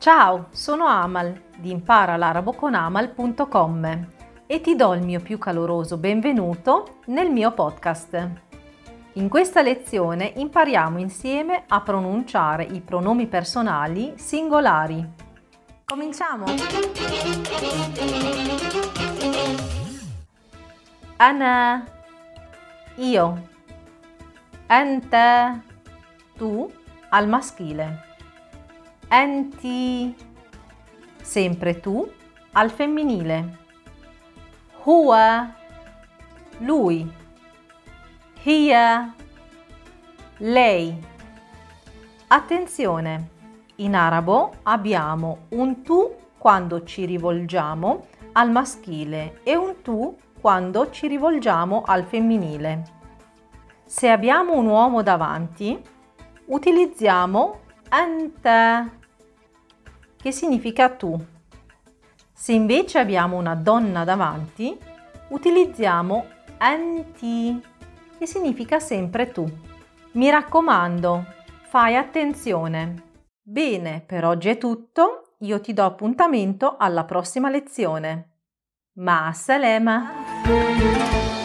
Ciao, sono Amal di imparalarabo.com e ti do il mio più caloroso benvenuto nel mio podcast. In questa lezione impariamo insieme a pronunciare i pronomi personali singolari. Cominciamo! Ana, io, ente, tu al maschile, enti, sempre tu al femminile, hua, lui, hia, lei. Attenzione, in arabo abbiamo un tu quando ci rivolgiamo al maschile e un tu quando ci rivolgiamo al femminile. Se abbiamo un uomo davanti, utilizziamo anta, che significa tu. Se invece abbiamo una donna davanti, utilizziamo anti, che significa sempre tu. Mi raccomando, fai attenzione. Bene, per oggi è tutto. Io ti do appuntamento alla prossima lezione. Ma salema!